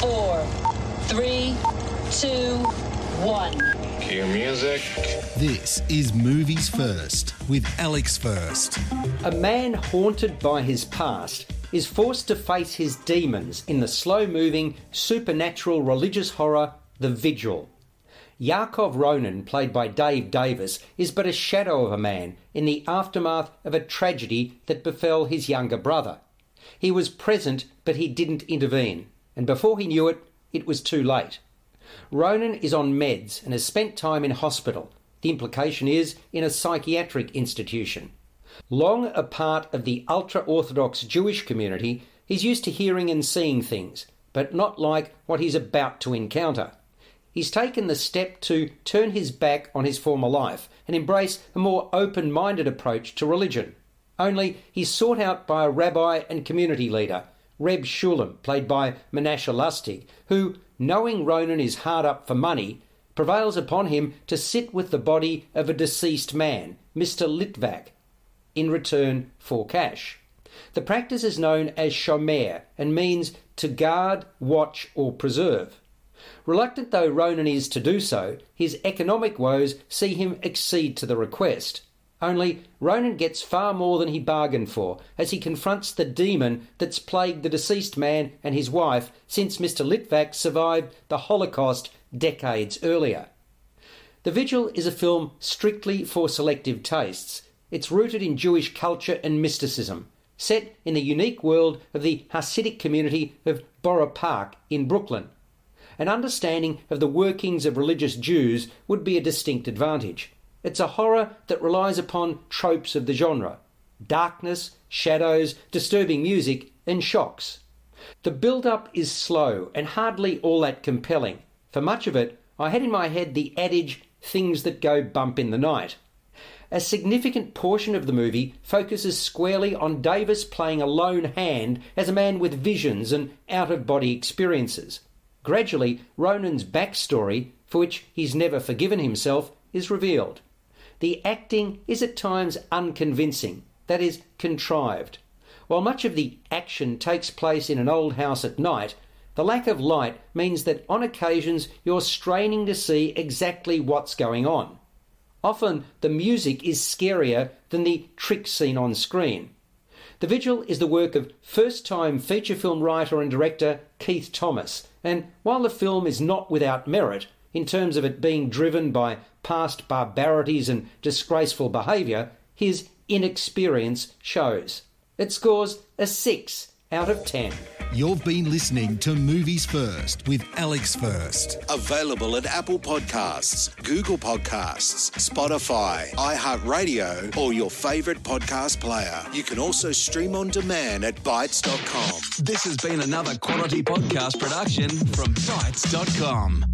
four, three, two, one. Cue music. This is Movies First with Alex First. A man haunted by his past is forced to face his demons in the slow moving, supernatural religious horror The Vigil. Yakov Ronen, played by Dave Davis, is but a shadow of a man in the aftermath of a tragedy that befell his younger brother. He was present, but he didn't intervene, and before he knew it, it was too late. Ronen is on meds and has spent time in hospital. The implication is in a psychiatric institution. Long a part of the ultra Orthodox Jewish community, he's used to hearing and seeing things, but not like what he's about to encounter. He's taken the step to turn his back on his former life and embrace a more open minded approach to religion. Only he's sought out by a rabbi and community leader, Reb Shulem, played by Menashe Lustig, who, knowing Ronen is hard up for money, prevails upon him to sit with the body of a deceased man, Mr. Litvak, in return for cash. The practice is known as shomer and means to guard, watch, or preserve. Reluctant though Ronen is to do so, his economic woes see him accede to the request. Only Ronen gets far more than he bargained for as he confronts the demon that's plagued the deceased man and his wife since Mr. Litvak survived the Holocaust decades earlier. The Vigil is a film strictly for selective tastes. It's rooted in Jewish culture and mysticism, set in the unique world of the Hasidic community of Borough Park in Brooklyn. An understanding of the workings of religious Jews would be a distinct advantage. It's a horror that relies upon tropes of the genre darkness, shadows, disturbing music, and shocks. The build up is slow and hardly all that compelling. For much of it, I had in my head the adage, things that go bump in the night. A significant portion of the movie focuses squarely on Davis playing a lone hand as a man with visions and out of body experiences. Gradually, Ronen's backstory, for which he's never forgiven himself, is revealed. The acting is at times unconvincing, that is, contrived. While much of the action takes place in an old house at night, the lack of light means that on occasions you're straining to see exactly what's going on. Often the music is scarier than the trick seen on screen. The Vigil is the work of first time feature film writer and director Keith Thomas, and while the film is not without merit, in terms of it being driven by past barbarities and disgraceful behaviour, his inexperience shows. It scores a 6 out of 10. You've been listening to Movies First with Alex First. Available at Apple Podcasts, Google Podcasts, Spotify, iHeartRadio, or your favorite podcast player. You can also stream on demand at Bytes.com. This has been another quality podcast production from Bytes.com.